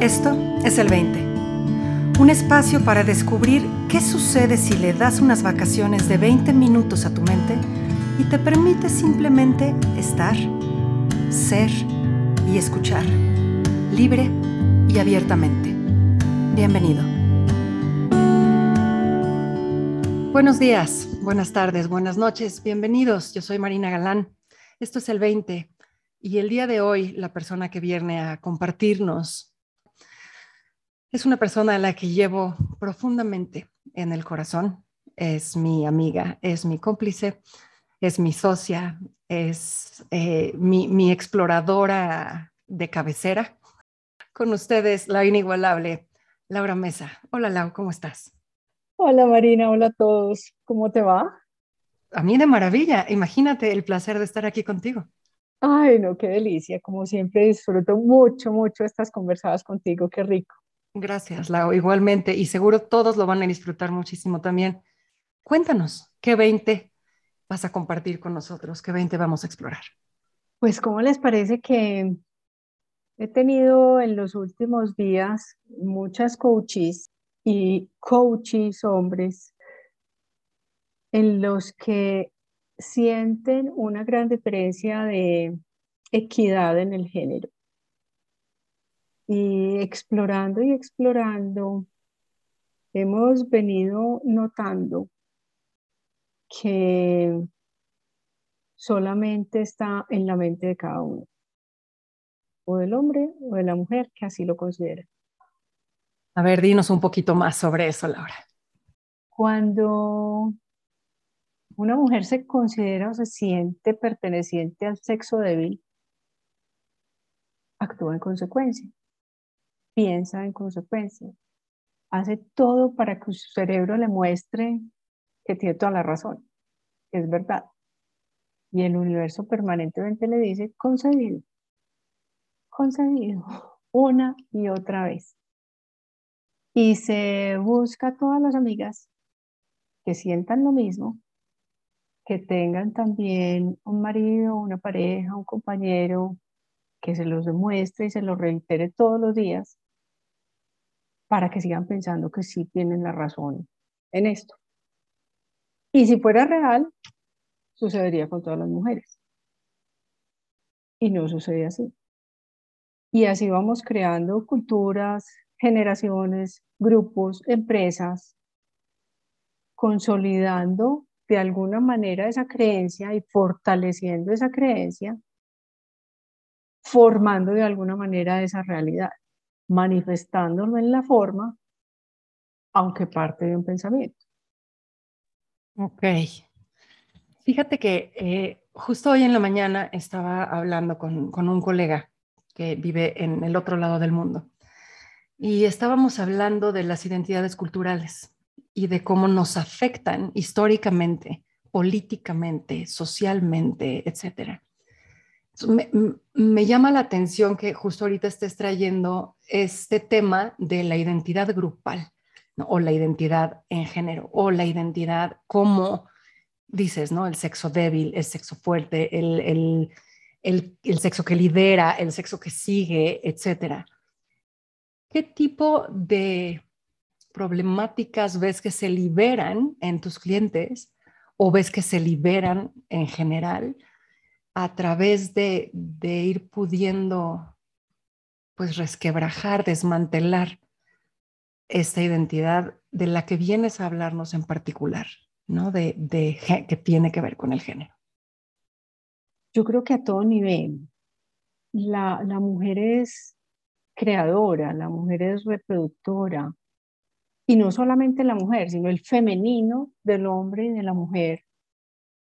Esto es el 20. Un espacio para descubrir qué sucede si le das unas vacaciones de 20 minutos a tu mente y te permite simplemente estar, ser y escuchar, libre y abiertamente. Bienvenido. Buenos días, buenas tardes, buenas noches, bienvenidos. Yo soy Marina Galán. Esto es el 20 y el día de hoy la persona que viene a compartirnos es una persona a la que llevo profundamente en el corazón. Es mi amiga, es mi cómplice, es mi socia, es eh, mi, exploradora de cabecera. Con ustedes, la inigualable Laura Mesa. Hola, Lau, ¿cómo estás? Hola, Marina. Hola a todos. ¿Cómo te va? A mí de maravilla. Imagínate el placer de estar aquí contigo. Ay, no, qué delicia. Como siempre, disfruto mucho, mucho estas conversadas contigo. Qué rico. Gracias, Lau, igualmente, y seguro todos lo van a disfrutar muchísimo también. Cuéntanos, ¿qué 20 vas a compartir con nosotros? ¿Qué 20 vamos a explorar? Pues, ¿cómo les parece que he tenido en los últimos días muchas coaches y coaches hombres en los que sienten una gran diferencia de equidad en el género? Y explorando y explorando, hemos venido notando que solamente está en la mente de cada uno, o del hombre o de la mujer que así lo considera. A ver, dinos un poquito más sobre eso, Laura. Cuando una mujer se considera o se siente perteneciente al sexo débil, actúa en consecuencia piensa en consecuencia, hace todo para que su cerebro le muestre que tiene toda la razón, que es verdad. Y el universo permanentemente le dice, concedido, concedido, una y otra vez. Y se busca a todas las amigas que sientan lo mismo, que tengan también un marido, una pareja, un compañero, que se los demuestre y se los reitere todos los días para que sigan pensando que sí tienen la razón en esto. Y si fuera real, sucedería con todas las mujeres. Y no sucede así. Y así vamos creando culturas, generaciones, grupos, empresas, consolidando de alguna manera esa creencia y fortaleciendo esa creencia, formando de alguna manera esa realidad manifestándolo en la forma, aunque parte de un pensamiento. Ok. Fíjate que eh, justo hoy en la mañana estaba hablando con, con un colega que vive en el otro lado del mundo y estábamos hablando de las identidades culturales y de cómo nos afectan históricamente, políticamente, socialmente, etcétera. Me, llama la atención que justo ahorita estés trayendo este tema de la identidad grupal, o la identidad en género, o la identidad como dices, ¿no? El sexo débil, el sexo fuerte, el, el sexo que lidera, el sexo que sigue, etcétera. ¿Qué tipo de problemáticas ves que se liberan en tus clientes o ves que se liberan en general a través de, ir pudiendo pues resquebrajar, desmantelar esta identidad de la que vienes a hablarnos en particular, ¿no? De, de, que tiene que ver con el género. Yo creo que a todo nivel, la, la mujer es creadora, la mujer es reproductora, y no solamente la mujer, sino el femenino del hombre y de la mujer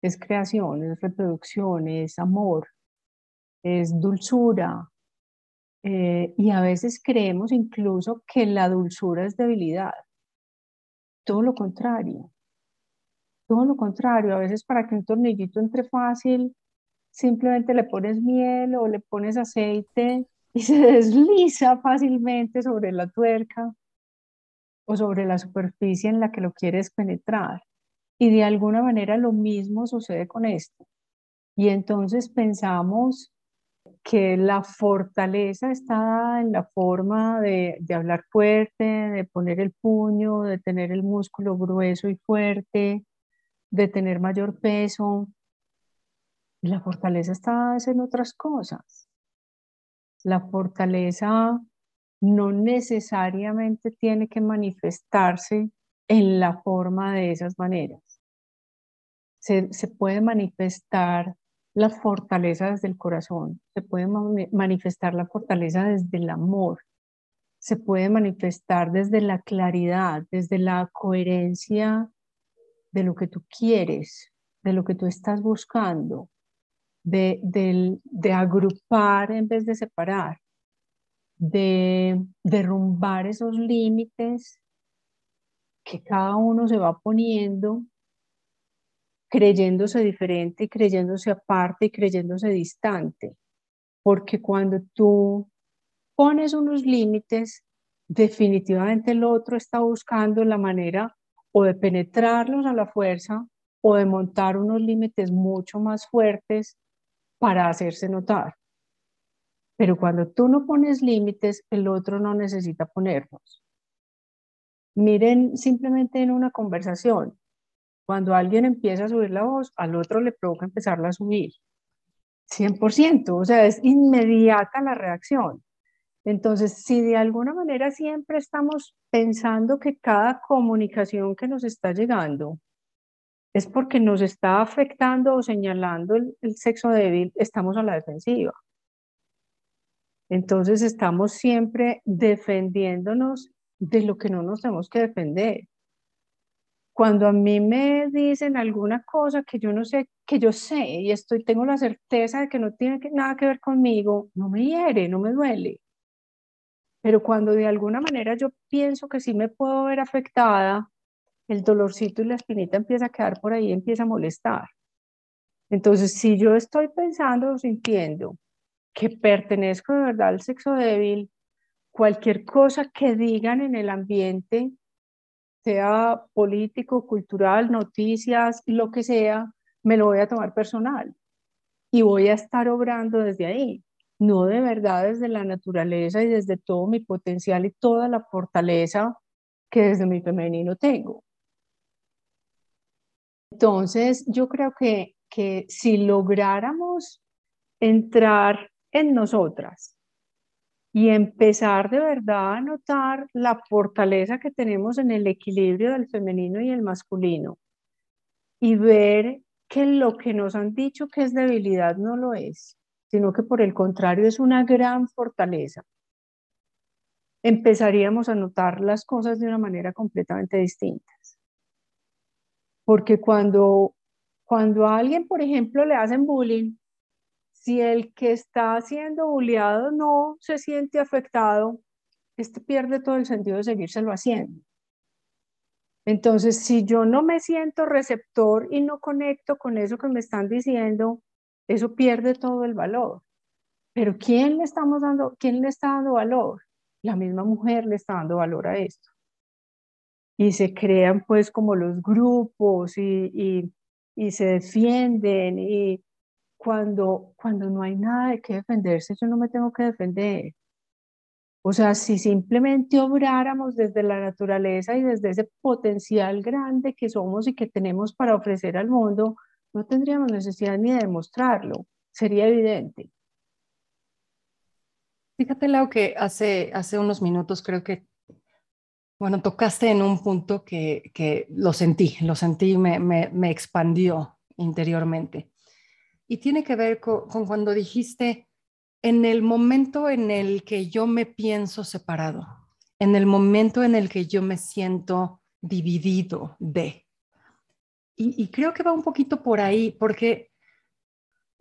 es creación, es reproducción, es amor, es dulzura. Eh, y a veces creemos incluso que la dulzura es debilidad. Todo lo contrario. Todo lo contrario. A veces para que un tornillito entre fácil, simplemente le pones miel o le pones aceite y se desliza fácilmente sobre la tuerca o sobre la superficie en la que lo quieres penetrar. Y de alguna manera lo mismo sucede con esto. Y entonces pensamos que la fortaleza está en la forma de, de, hablar fuerte, de poner el puño, de tener el músculo grueso y fuerte, de tener mayor peso. La fortaleza está en otras cosas. La fortaleza no necesariamente tiene que manifestarse en la forma de esas maneras. Se, puede manifestar la fortaleza desde el corazón, se puede manifestar la fortaleza desde el amor, se puede manifestar desde la claridad, desde la coherencia de lo que tú quieres, de lo que tú estás buscando, de, de agrupar en vez de separar, de derrumbar esos límites que cada uno se va poniendo creyéndose diferente y creyéndose aparte y creyéndose distante. Porque cuando tú pones unos límites, definitivamente el otro está buscando la manera o de penetrarlos a la fuerza o de montar unos límites mucho más fuertes para hacerse notar. Pero cuando tú no pones límites, el otro no necesita ponerlos. Miren simplemente en una conversación, cuando alguien empieza a subir la voz, al otro le provoca empezarla a subir. 100%, o sea, es inmediata la reacción. Entonces, si de alguna manera siempre estamos pensando que cada comunicación que nos está llegando es porque nos está afectando o señalando el, el sexo débil, estamos a la defensiva. Entonces, estamos siempre defendiéndonos de lo que no nos tenemos que defender cuando a mí me dicen alguna cosa que yo no sé, que yo sé y estoy, tengo la certeza de que no tiene nada que ver conmigo, no me hiere, no me duele. Pero cuando de alguna manera yo pienso que sí me puedo ver afectada, el dolorcito y la espinita empieza a quedar por ahí, empieza a molestar. Entonces, si yo estoy pensando o sintiendo que pertenezco de verdad al sexo débil, cualquier cosa que digan en el ambiente sea político, cultural, noticias, lo que sea, me lo voy a tomar personal y voy a estar obrando desde ahí, no de verdad desde la naturaleza y desde todo mi potencial y toda la fortaleza que desde mi femenino tengo. Entonces, yo creo que, que si lográramos entrar en nosotras y empezar de verdad a notar la fortaleza que tenemos en el equilibrio del femenino y el masculino y ver que lo que nos han dicho que es debilidad no lo es, sino que por el contrario es una gran fortaleza. Empezaríamos a notar las cosas de una manera completamente distinta. Porque cuando, cuando a alguien, por ejemplo, le hacen bullying, si el que está siendo bulliado no se siente afectado, este pierde todo el sentido de seguírselo haciendo. Entonces, si yo no me siento receptor y no conecto con eso que me están diciendo, eso pierde todo el valor. Pero ¿quién le estamos dando, quién le está dando valor? La misma mujer le está dando valor a esto. Y se crean pues como los grupos y, y se defienden y, cuando, cuando no hay nada de qué defenderse, yo no me tengo que defender. O sea, si simplemente obráramos desde la naturaleza y desde ese potencial grande que somos y que tenemos para ofrecer al mundo, no tendríamos necesidad ni de demostrarlo. Sería evidente. Fíjate, Lau, que hace, hace unos minutos creo que, bueno, tocaste en un punto que, que lo sentí, lo sentí, me, me, me expandió interiormente y tiene que ver con, cuando dijiste, en el momento en el que yo me pienso separado, en el momento en el que yo me siento dividido de. Y, creo que va un poquito por ahí, porque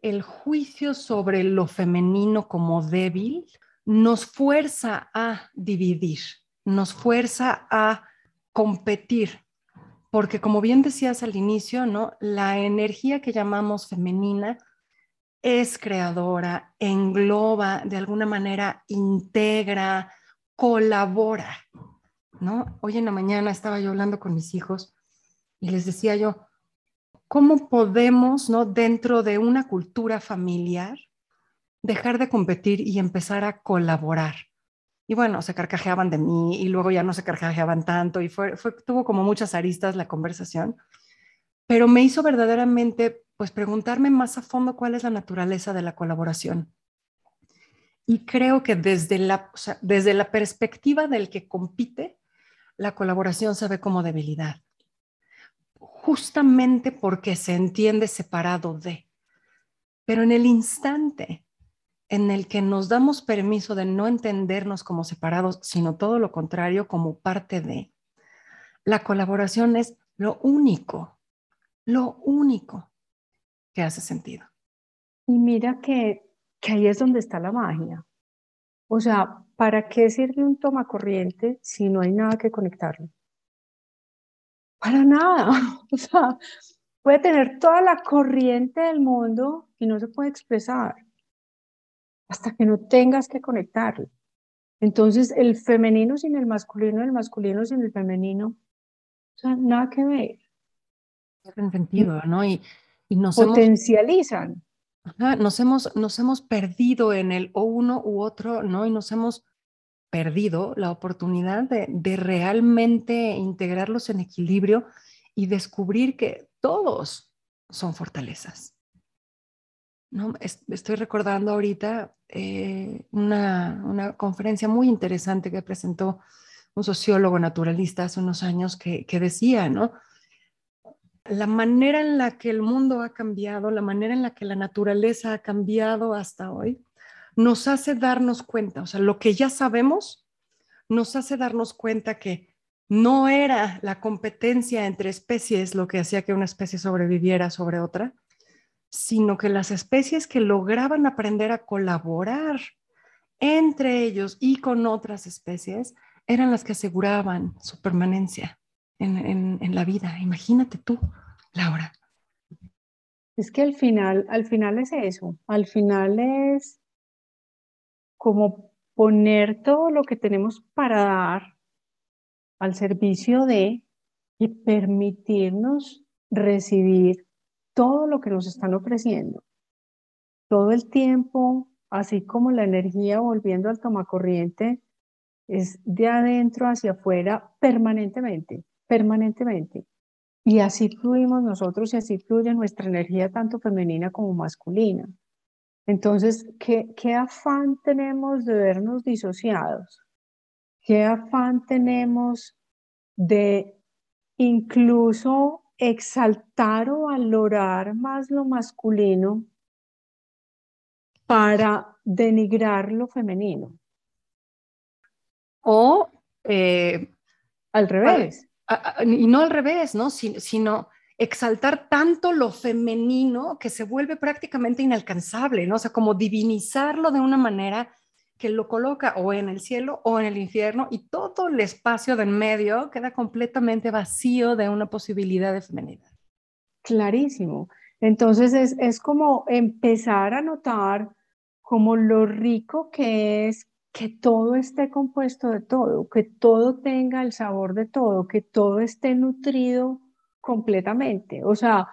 el juicio sobre lo femenino como débil nos fuerza a dividir, nos fuerza a competir, porque como bien decías al inicio, ¿no? La energía que llamamos femenina es creadora, engloba, de alguna manera integra, colabora, ¿no? Hoy en la mañana estaba yo hablando con mis hijos y les decía yo, ¿cómo podemos, ¿no? Dentro de una cultura familiar, dejar de competir y empezar a colaborar. Y bueno, se carcajeaban de mí y luego ya no se carcajeaban tanto y fue, tuvo como muchas aristas la conversación, pero me hizo verdaderamente pues preguntarme más a fondo cuál es la naturaleza de la colaboración. Y creo que desde la, desde la perspectiva del que compite, la colaboración se ve como debilidad, justamente porque se entiende separado de. Pero en el instante en el que nos damos permiso de no entendernos como separados, sino todo lo contrario, como parte de, la colaboración es lo único, lo único que hace sentido. Y mira que, que ahí es donde está la magia. O sea, ¿para qué sirve un toma corriente si no hay nada que conectarlo? Para nada. O sea, puede tener toda la corriente del mundo y no se puede expresar hasta que no tengas que conectarlo. Entonces, el femenino sin el masculino, el masculino sin el femenino, o sea, nada que ver. En sentido, ¿no? Y, y nos potencializan. nos, hemos, nos hemos perdido en el o uno u otro, ¿no? Y nos hemos perdido la oportunidad de, de realmente integrarlos en equilibrio y descubrir que todos son fortalezas. ¿No? estoy recordando ahorita eh, una, una, conferencia muy interesante que presentó un sociólogo naturalista hace unos años que, que decía, ¿no? La manera en la que el mundo ha cambiado, la manera en la que la naturaleza ha cambiado hasta hoy, nos hace darnos cuenta, o sea, lo que ya sabemos, nos hace darnos cuenta que no era la competencia entre especies lo que hacía que una especie sobreviviera sobre otra, sino que las especies que lograban aprender a colaborar entre ellos y con otras especies eran las que aseguraban su permanencia en, la vida. Imagínate tú, Laura. Es que al final, al final es eso, al final es como poner todo lo que tenemos para dar al servicio de y permitirnos recibir todo lo que nos están ofreciendo, todo el tiempo, así como la energía volviendo al tomacorriente, es de adentro hacia afuera permanentemente, permanentemente. Y así fluimos nosotros y así fluye nuestra energía tanto femenina como masculina. Entonces, ¿qué, qué afán tenemos de vernos disociados? ¿Qué afán tenemos de incluso exaltar o valorar más lo masculino para denigrar lo femenino. O eh, al revés. y no al revés, ¿no? sino exaltar tanto lo femenino que se vuelve prácticamente inalcanzable, ¿no? O sea, como divinizarlo de una manera que lo coloca o en el cielo o en el infierno y todo el espacio de en medio queda completamente vacío de una posibilidad de femenidad. Clarísimo. Entonces es, es como empezar a notar como lo rico que es que todo esté compuesto de todo, que todo tenga el sabor de todo, que todo esté nutrido completamente. O sea,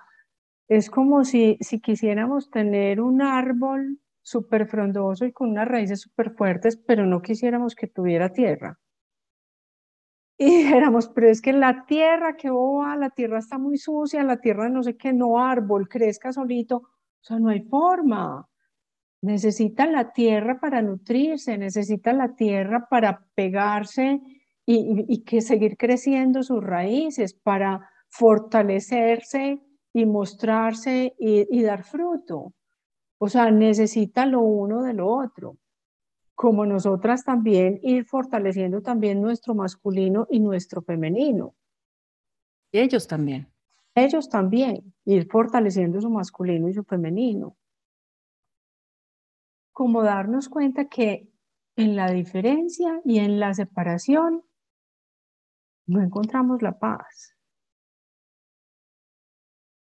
es como si, si quisiéramos tener un árbol súper frondoso y con unas raíces súper fuertes, pero no quisiéramos que tuviera tierra. Y dijéramos, pero es que la tierra, que boba, la tierra está muy sucia, la tierra no sé qué, no árbol, crezca solito, o sea, no hay forma. Necesita la tierra para nutrirse, necesita la tierra para pegarse y, que seguir creciendo sus raíces, para fortalecerse y mostrarse y dar fruto. O sea, necesita lo uno de lo otro. Como nosotras también ir fortaleciendo también nuestro masculino y nuestro femenino. Y ellos también. Ellos también, ir fortaleciendo su masculino y su femenino. Como darnos cuenta que en la diferencia y en la separación no encontramos la paz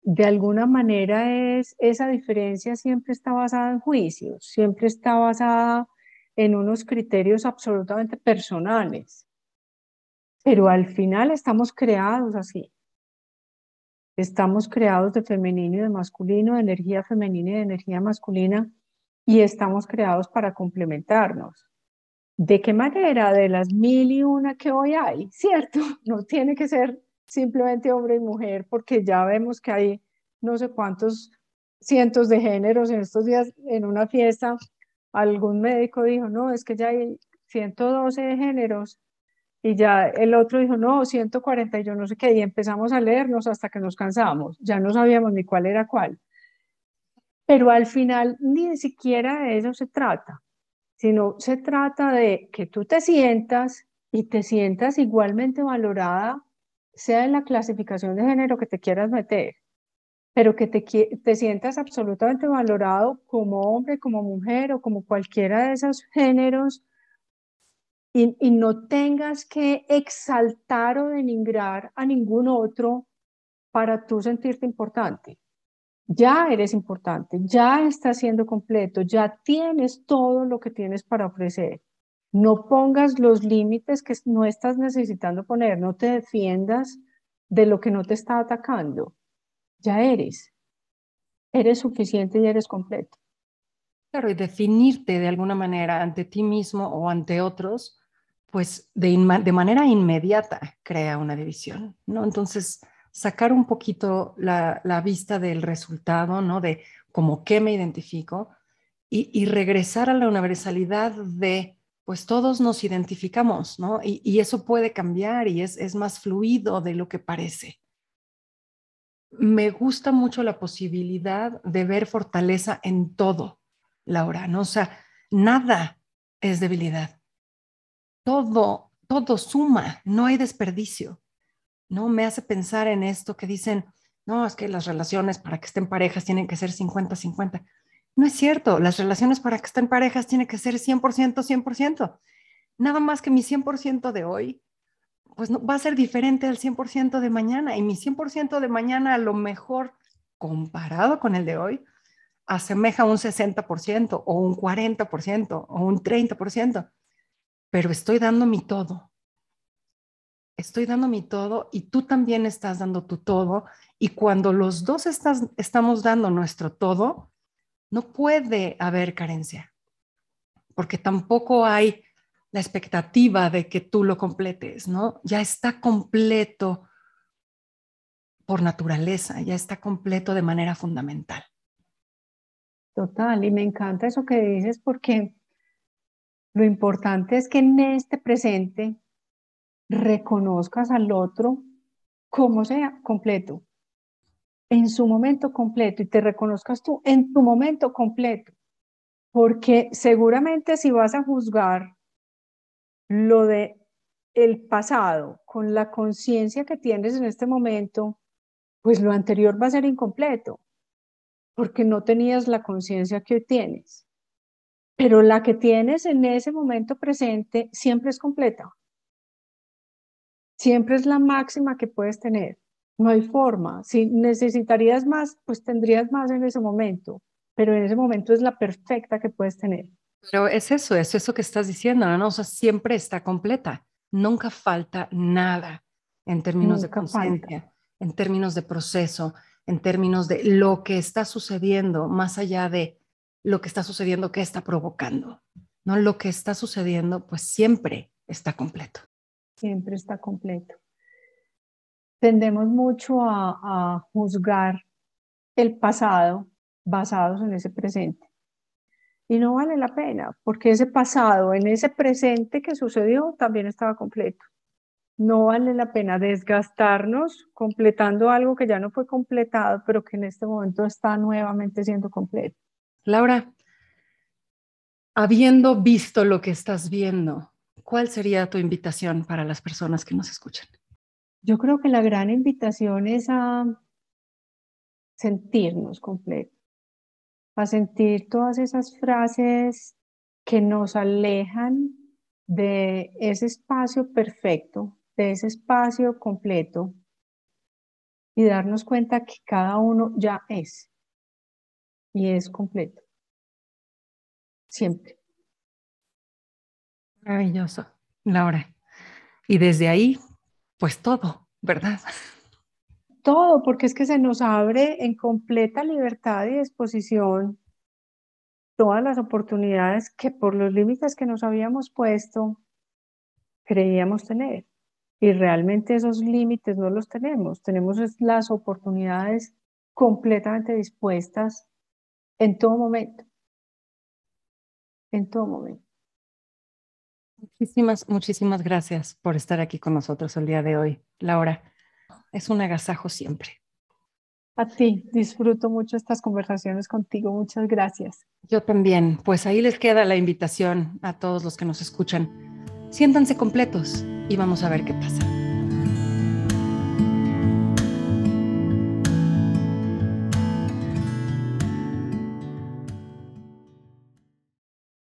de alguna manera es, esa diferencia siempre está basada en juicios, siempre está basada en unos criterios absolutamente personales. Pero al final estamos creados así. Estamos creados de femenino y de masculino, de energía femenina y de energía masculina. y estamos creados para complementarnos. ¿De qué manera? De las mil y una que hoy hay, ¿cierto? No tiene que ser simplemente hombre y mujer, porque ya vemos que hay no sé cuántos cientos de géneros en estos días en una fiesta. Algún médico dijo, no, es que ya hay 112 géneros y ya el otro dijo, no, 140 y yo no sé qué, y empezamos a leernos hasta que nos cansamos, ya no sabíamos ni cuál era cuál. Pero al final ni siquiera de eso se trata, sino se trata de que tú te sientas y te sientas igualmente valorada, sea en la clasificación de género que te quieras meter, pero que te, te sientas absolutamente valorado como hombre, como mujer o como cualquiera de esos géneros y, y no tengas que exaltar o denigrar a ningún otro para tú sentirte importante ya eres importante, ya estás siendo completo, ya tienes todo lo que tienes para ofrecer. No pongas los límites que no estás necesitando poner, no te defiendas de lo que no te está atacando. Ya eres. Eres suficiente y eres completo. Claro, y definirte de alguna manera ante ti mismo o ante otros, pues de, de manera inmediata crea una división, ¿no? Entonces, sacar un poquito la, vista del resultado, ¿no? De como qué me identifico y, regresar a la universalidad de, pues todos nos identificamos, ¿no? Y, eso puede cambiar y es, más fluido de lo que parece. Me gusta mucho la posibilidad de ver fortaleza en todo, Laura, ¿no? O sea, nada es debilidad. Todo, todo suma, no hay desperdicio. ¿no? Me hace pensar en esto que dicen, no, es que las relaciones para que estén parejas tienen que ser 50-50. No es cierto, las relaciones para que estén parejas tienen que ser 100%, 100%. Nada más que mi 100% de hoy, pues no, va a ser diferente al 100% de mañana. Y mi 100% de mañana a lo mejor comparado con el de hoy, asemeja un 60% o un 40% o un 30%, pero estoy dando mi todo estoy dando mi todo y tú también estás dando tu todo. Y cuando los dos estamos dando nuestro todo, no puede haber carencia, porque tampoco hay la expectativa de que tú lo completes, ¿no? Ya está completo por naturaleza, ya está completo de manera fundamental. Total, y me encanta eso que dices porque lo importante es que en este presente reconozcas al otro como sea completo, en su momento completo y te reconozcas tú en tu momento completo. Porque seguramente si vas a juzgar lo de el pasado con la conciencia que tienes en este momento, pues lo anterior va a ser incompleto, porque no tenías la conciencia que hoy tienes. Pero la que tienes en ese momento presente siempre es completa. Siempre es la máxima que puedes tener. No hay forma. Si necesitarías más, pues tendrías más en ese momento, pero en ese momento es la perfecta que puedes tener. Pero es eso, es eso que estás diciendo, ¿no? O sea, siempre está completa. Nunca falta nada en términos de conciencia, en términos de proceso, en términos de lo que está sucediendo, más allá de lo que está sucediendo, qué está provocando. No, lo que está sucediendo, pues siempre está completo siempre está completo. Tendemos mucho a, juzgar el pasado basados en ese presente. Y no vale la pena, porque ese pasado, en ese presente que sucedió, también estaba completo. No vale la pena desgastarnos completando algo que ya no fue completado, pero que en este momento está nuevamente siendo completo. Laura, habiendo visto lo que estás viendo, ¿cuál sería tu invitación para las personas que nos escuchan? Yo creo que la gran invitación es a sentirnos completos, a sentir todas esas frases que nos alejan de ese espacio perfecto, de ese espacio completo y darnos cuenta que cada uno ya es y es completo. Siempre. Maravilloso, Laura. Y desde ahí, pues todo, ¿verdad? Todo, porque es que se nos abre en completa libertad y disposición todas las oportunidades que por los límites que nos habíamos puesto creíamos tener. Y realmente esos límites no los tenemos. Tenemos las oportunidades completamente dispuestas en todo momento. En todo momento. Muchísimas, muchísimas gracias por estar aquí con nosotros el día de hoy, Laura. Es un agasajo siempre. A ti, disfruto mucho estas conversaciones contigo. Muchas gracias. Yo también. Pues ahí les queda la invitación a todos los que nos escuchan. Siéntanse completos y vamos a ver qué pasa.